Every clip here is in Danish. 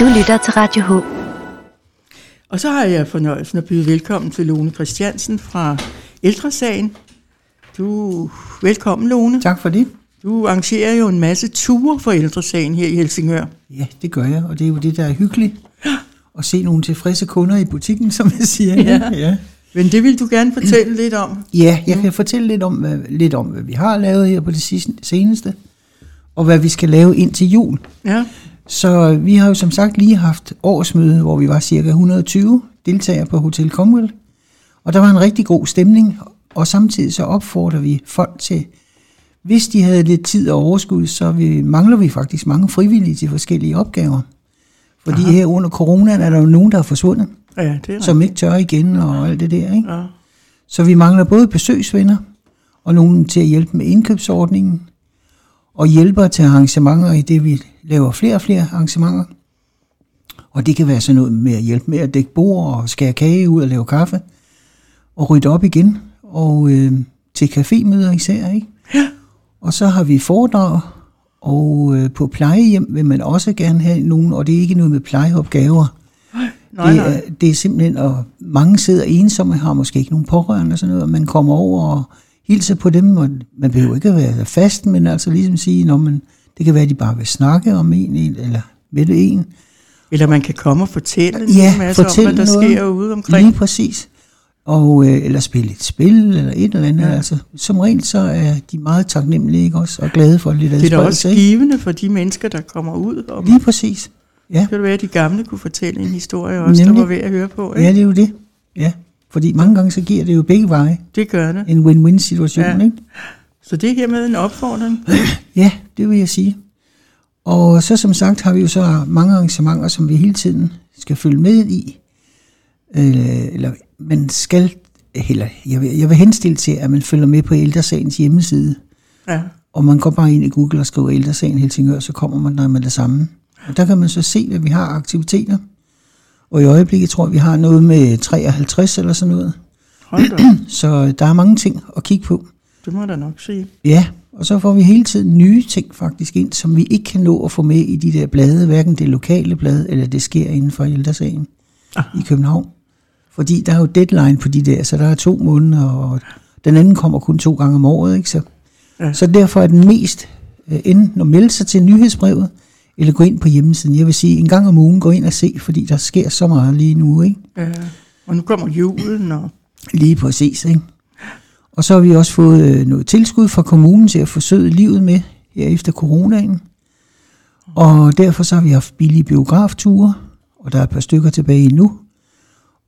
Du lytter til Radio H. Og så har jeg fornøjelsen at byde velkommen til Lone Christiansen fra Ældresagen. Du velkommen, Lone. Tak for det. Du arrangerer jo en masse ture for Ældresagen her i Helsingør. Ja, det gør jeg, og det er jo det, der er hyggeligt. At se nogle tilfredse kunder i butikken, som jeg siger. Ja. ja. Men det vil du gerne fortælle lidt om. Ja, jeg kan fortælle lidt om, hvad, lidt om, hvad vi har lavet her på det sidste- seneste, og hvad vi skal lave ind til jul. Ja, Så vi har jo som sagt lige haft årsmøde, hvor vi var cirka 120 deltagere på Hotel Comwell. Og der var en rigtig god stemning, og samtidig så opfordrer vi folk til, hvis de havde lidt tid og overskud, så vi, mangler vi faktisk mange frivillige til forskellige opgaver. Fordi Aha. her under coronaen er der jo nogen, der er forsvundet, ja det er som ikke tør igen og alt det der. Ikke? Ja. Så vi mangler både besøgsvenner og nogen til at hjælpe med indkøbsordningen, og hjælpere til arrangementer i det, vi laver flere og flere arrangementer. Og det kan være sådan noget med at hjælpe med at dække bord og skære kage ud og lave kaffe, og rydde op igen, og øh, til cafémøder især, ikke? Ja. Og så har vi foredrag, og øh, på plejehjem vil man også gerne have nogen, og det er ikke noget med plejeopgaver. Nej, det, nej. er, det er simpelthen, og mange sidder ensomme, har måske ikke nogen pårørende og sådan noget, og man kommer over og hilser på dem, og man behøver ikke at være fast, men altså ligesom sige, når man, det kan være, at de bare vil snakke om en, en eller med det en. Eller man kan komme og fortælle en Ja, hel masse om, fortælle hvad der noget. sker ude omkring. Lige præcis. Og, øh, eller spille et spil, eller et eller andet. Ja. Altså, som regel så er de meget taknemmelige, ikke også? Og glade for lidt Det er da også ikke? givende for de mennesker, der kommer ud. Om, Lige præcis. Ja. kan det være, at de gamle kunne fortælle en historie også, der Nemlig. var ved at høre på. Ikke? ja, det er jo det. Ja. Fordi mange gange så giver det jo begge veje Det gør det. en win-win situation, Ja. ikke? Så det er hermed en opfordring. Ja, det vil jeg sige. Og så som sagt har vi jo så mange arrangementer, som vi hele tiden skal følge med i. Øh, eller man skal, eller jeg vil, jeg vil henstille til, at man følger med på Ældresagens hjemmeside. Ja. Og man går bare ind i Google og skriver Ældresagen Helsingør, så kommer man der med det samme. Og der kan man så se, hvad vi har aktiviteter. Og i øjeblikket tror jeg, vi har noget med 53 eller sådan noget. Så der er mange ting at kigge på. Det må jeg da nok sige. Ja, og så får vi hele tiden nye ting faktisk ind, som vi ikke kan nå at få med i de der blade, hverken det lokale blad, eller det sker inden for ældresagen Aha. i København. Fordi der er jo deadline på de der, så der er to måneder, og den anden kommer kun to gange om året, ikke så? Ja. Så derfor er den mest øh, enten at melde sig til nyhedsbrevet, eller gå ind på hjemmesiden. Jeg vil sige, en gang om ugen gå ind og se, fordi der sker så meget lige nu, ikke? Ja. Og nu kommer julen, og Lige præcis, ikke? Og så har vi også fået øh, noget tilskud fra kommunen til at forsøge livet med her efter coronaen. Og derfor så har vi haft billige biografture, og der er et par stykker tilbage endnu.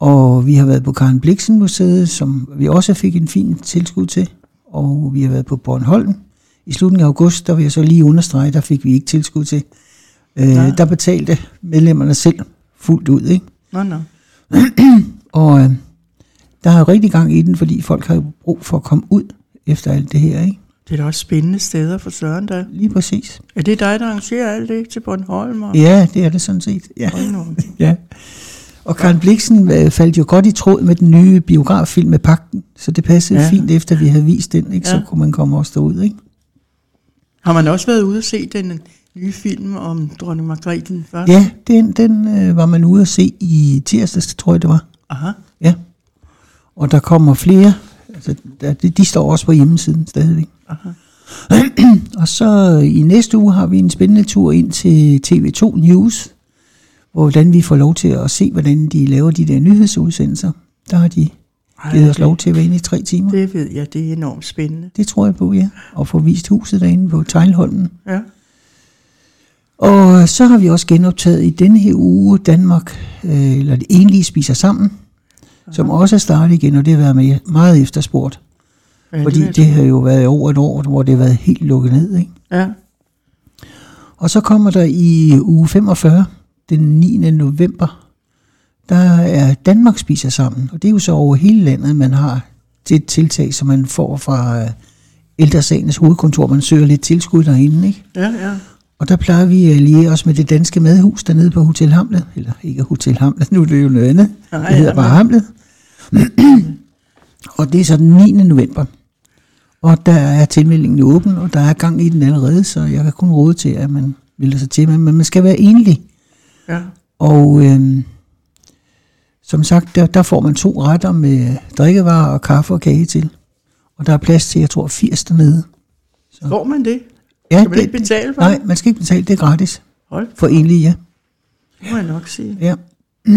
Og vi har været på Karen Bliksen Museet, som vi også fik en fin tilskud til. Og vi har været på Bornholm. I slutningen af august, der vil jeg så lige understrege, der fik vi ikke tilskud til. Øh, der betalte medlemmerne selv fuldt ud, ikke? nå, nå. Og øh, der er jo rigtig gang i den, fordi folk har jo brug for at komme ud efter alt det her, ikke? Det er da også spændende steder for Søren, der. Lige præcis. Er det dig, der arrangerer alt det til Bornholm? Og... Ja, det er det sådan set. Ja. Ja. Og Karen Bliksen øh, faldt jo godt i tråd med den nye biograffilm med Pakten, så det passede Ja. fint efter, vi havde vist den, ikke? så Ja. kunne man komme også derud. Ikke? Har man også været ude og se den nye film om dronning Margrethe den første? Ja, den, den øh, var man ude at se i tirsdags, tror jeg det var. Aha. Ja. Og der kommer flere, altså, der, de, står også på hjemmesiden stadigvæk. Aha. Og så i næste uge har vi en spændende tur ind til TV2 News, hvordan vi får lov til at se, hvordan de laver de der nyhedsudsendelser. Der har de givet os lov til at være inde i tre timer. Det, Det ved jeg, det er enormt spændende. det tror jeg på, ja. Og få vist huset derinde på Tejlholmen. Ja. Og så har vi også genoptaget i denne her uge Danmark, øh, eller det enlige spiser sammen, som også er startet igen, og det har været med meget efterspurgt. ja Fordi det tro. har jo været over et år, hvor det har været helt lukket ned, ikke? Ja. Og så kommer der i uge 45, den 9. november, der er Danmark spiser sammen. Og det er jo så over hele landet, man har det tiltag, som man får fra øh, ældresagens hovedkontor. Man søger lidt tilskud derinde, ikke? Ja, ja. Og der plejer vi at alliere os med det danske madhus dernede på Hotel Hamlet. Eller ikke Hotel Hamlet, nu er det jo noget andet. Nej, Det hedder bare Hamlet. og det er så den 9. november. Og der er tilmeldingen åben, og der er gang i den allerede, så jeg kan kun råde til, at man melder sig til. Men man skal være enlig. Ja. Og øhm, som sagt, der, der får man to retter med drikkevarer og kaffe og kage til. Og der er plads til, jeg tror, 80 dernede. Får man det? Ja, Skal man ikke betale for Nej, det? man skal ikke betale, det er gratis. Hold, For enlige, ja. det må jeg nok sige. ja.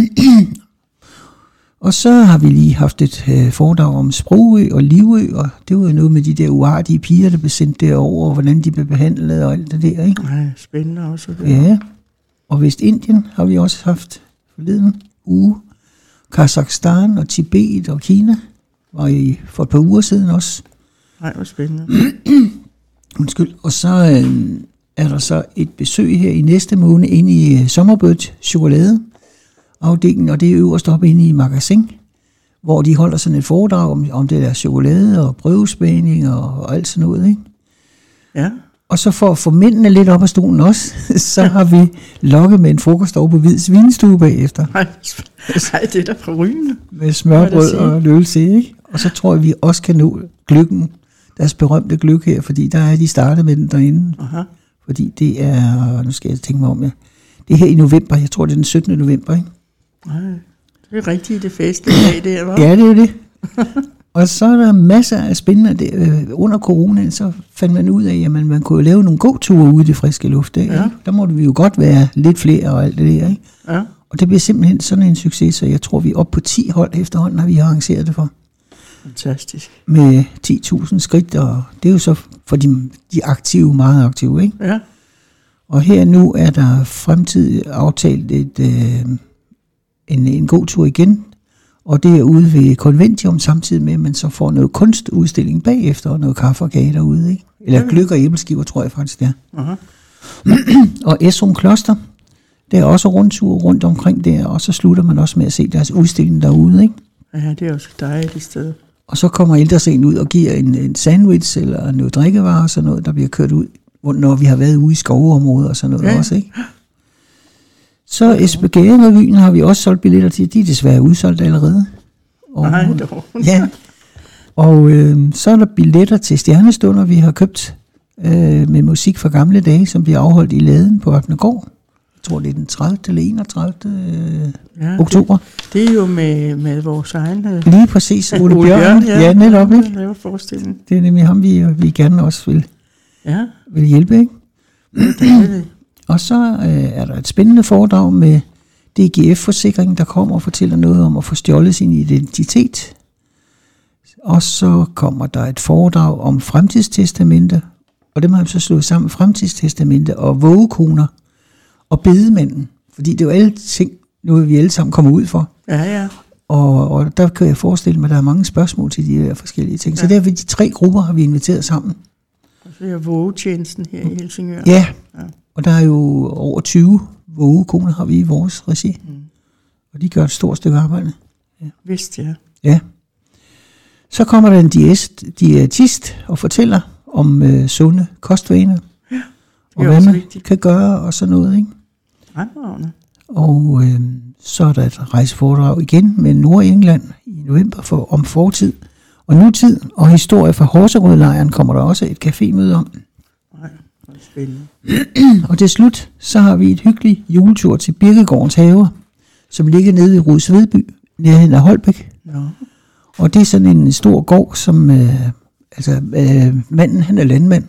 og så har vi lige haft et øh, foredrag om Sprogø og Livø, og det var jo noget med de der uartige piger, der blev sendt derover, og hvordan de blev behandlet og alt det der, ikke? Nej, spændende også. Det. Ja, og Vestindien har vi også haft forleden uge. Kazakhstan og Tibet og Kina var i for et par uger siden også. Nej, hvor spændende. Undskyld. Og så øh, er der så et besøg her i næste måned inde i øh, Sommerbødt chokolade afdelingen, og det er øverst oppe inde i magasin, hvor de holder sådan et foredrag om, om det der chokolade og prøvespænding og, og alt sådan noget. Ikke? Ja, Og så for at få mændene lidt op af stolen også, så har vi lokket med en frokost over på Hvids Vinstue bagefter. nej, nej, det er da forrygende. med smørbrød og løvelse, ikke? Og så tror jeg, vi også kan nå gløkken, deres berømte gløk her, fordi der er de startet med den derinde. Aha. Fordi det er, nu skal jeg tænke mig om, ja. Det er her i november, jeg tror det er den 17. november, ikke? Nej, det er rigtigt det festlige dag der, var. Ja, det er jo det. og så er der masser af spændende, det, øh, under coronaen, så fandt man ud af, at man, man kunne jo lave nogle gåture ude i det friske luft, ikke? Ja. Der måtte vi jo godt være lidt flere og alt det der, ikke? Ja, Og det bliver simpelthen sådan en succes, så jeg tror, vi er oppe på 10 hold efterhånden, har vi arrangeret det for. Fantastisk. med 10.000 skridt, og det er jo så for de, de aktive, meget aktive, ikke? Ja, Og her nu er der fremtid aftalt et, øh, en, en god tur igen, og det er ude ved Conventium, samtidig med, at man så får noget kunstudstilling bagefter, og noget kaffe og kage derude, ikke? Eller Ja. gløk og æbleskiver, tror jeg faktisk, det er. aha. Og Esrum Kloster, der er også rundtur rundt omkring der, og så slutter man også med at se deres udstilling derude, ikke? Ja, det er også dejligt et sted. Og så kommer ældrescenen ud og giver en, en sandwich eller noget drikkevarer og sådan noget, der bliver kørt ud, når vi har været ude i skovområder og sådan noget Ja. også, ikke? Så Esbjerg-revyen har vi også solgt billetter til. De er desværre udsolgt allerede. Og, Nej, dog. Ja. Og øh, så er der billetter til stjernestunder, vi har købt øh, med musik fra gamle dage, som bliver afholdt i Laden på Ørkenegård. Tror, det er den 30. eller 31. Øh, Ja, oktober. Det, det er jo med, med vores egen... øh, Lige præcis. Ole Bjørn. Ja, ja, netop, ikke? Laver forestillingen. Det er nemlig ham, vi, vi gerne også vil, Ja, vil hjælpe. Ikke? det er dejligt. Og så øh, er der et spændende foredrag med DGF-forsikringen, der kommer og fortæller noget om at få stjålet sin identitet. Og så kommer der et foredrag om fremtidstestamente, og det har jeg så slået sammen, fremtidstestamente og vågekoner og bedemanden. Fordi det er jo alle ting, noget vi alle sammen kommer ud for. Ja, ja. Og, og der kan jeg forestille mig, at der er mange spørgsmål til de der forskellige ting. Så Ja. derfor de tre grupper har vi inviteret sammen. Og så er vågetjenesten her i Helsingør. Ja, Ja. og der er jo over 20 vågekoner har vi i vores regi. Mm. Og de gør et stort stykke arbejde. Vist, ja. Ja. Så kommer der en diæst, diætist og fortæller om øh, sunde kostvaner. Det og er hvad også man vigtigt. kan gøre og sådan noget. Ikke? Fremragende. Og øh, så er der et rejseforedrag igen med Nordengland i november for, om fortid og nutid. Og historie fra Horserødlejren kommer der også et cafémøde om. Nej, hvor er det spændende. Og til slut, så har vi et hyggeligt juletur til Birkegårdens haver, som ligger nede i Rudsvedby, nærheden af Holbæk. Nå, Og det er sådan en stor gård, som, øh, altså øh, manden, han er landmand,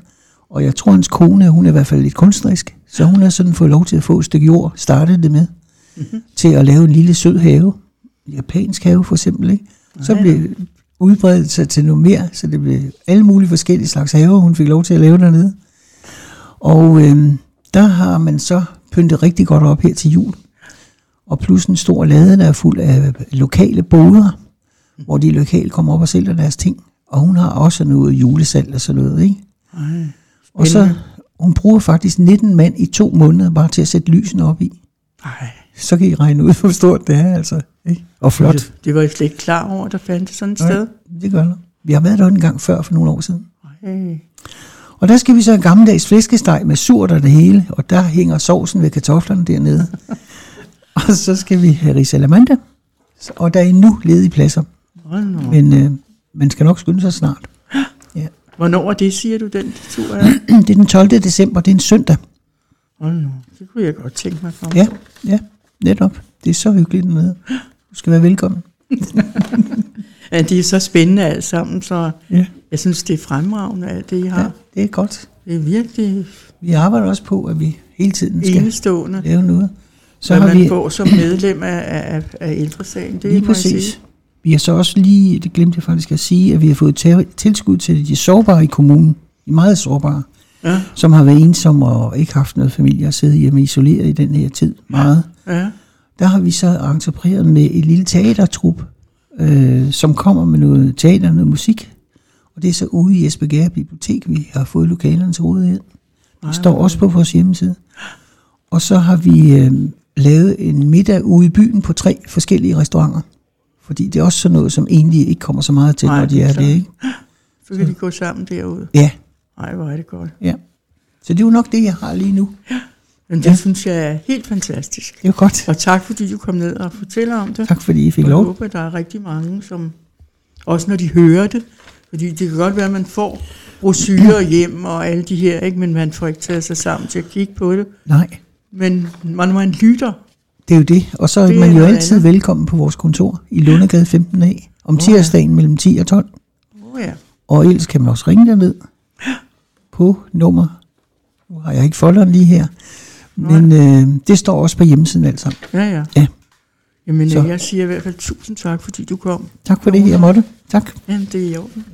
og jeg tror, hans kone, hun er i hvert fald lidt kunstnerisk, så hun har sådan fået lov til at få et stykke jord, startede det med, mm-hmm. til at lave en lille sød have, en japansk have for eksempel, ikke? Så blev udbredt sig til noget mere, så det blev alle mulige forskellige slags haver, hun fik lov til at lave dernede. Og øh, der har man så pyntet rigtig godt op her til jul. Og plus en stor lade, der er fuld af lokale boder, hvor de lokale kommer op og sælger deres ting. Og hun har også noget julesalg og sådan noget, ikke? nej. Og så, hun bruger faktisk 19 mand i to måneder bare til at sætte lysene op i. Nej, Så kan I regne ud, hvor stort det er, altså. Ikke? Og flot. det, det var jeg slet ikke klar over, at der fandt sådan et sted. Nej, det gør der. Vi har været der en gang før for nogle år siden. Nej. Og der skal vi så have gammeldags flæskesteg med surt og det hele, og der hænger sovsen ved kartoflerne dernede. og så skal vi have risalamande, og der er endnu ledige pladser, Hold men øh, man skal nok skynde sig snart. Hvornår er det, siger du, den tur er? Det er den 12. december, det er en søndag. Hold nu, det kunne jeg godt tænke mig for. Ja, ja, netop. Det er så hyggeligt dernede. Du skal være velkommen. Ja, det er så spændende alt sammen, så Ja, jeg synes, det er fremragende, alt det, I har. ja det er godt. Det er virkelig Vi arbejder også på, at vi hele tiden skal enestående, lave noget. Så hvad har man vi får som medlem af, af, af ældresagen. Det lige jeg sige. Vi har så også lige, det glemte jeg faktisk at sige, at vi har fået tilskud til de sårbare i kommunen. De meget sårbare. Ja, som har været ensomme og ikke haft noget familie og siddet hjemme isoleret i den her tid meget. ja, Der har vi så entrepreneret med et lille teatertrup, øh, som kommer med noget teater, noget musik. Og det er så ude i Esbjerg Bibliotek, vi har fået lokalerne til rådighed. Det står også på vores hjemmeside. Og så har vi øh, lavet en middag ude i byen på tre forskellige restauranter. Fordi det er også sådan noget, som egentlig ikke kommer så meget til, Nej, når de er er det, ikke? så kan de gå sammen derude. Ja, Nej, hvor er det godt. ja. Så det er jo nok det, jeg har lige nu. Men det Ja. synes jeg er helt fantastisk. Det er godt. Og tak, fordi du kom ned og fortæller om det. Tak fordi I fik Og jeg lov. håber, der er rigtig mange, som også når de hører det, fordi det kan godt være, at man får brosyrer hjem og alle de her, ikke? men man får ikke taget sig sammen til at kigge på det. Nej, Men når man lytter, det er jo det. Og så er Det man jo altid andet. velkommen på vores kontor i Lundegade 15A om ja. tirsdagen mellem 10 og 12. åh oh ja, Og ellers kan man også ringe derned på nummer. Nu har jeg ikke folderen lige her. Men øh, det står også på hjemmesiden alt sammen. ja, ja. Ja. Jamen, Så. jeg siger i hvert fald tusind tak, fordi du kom. Tak for det, jeg måtte. Tak. Jamen, det er i orden.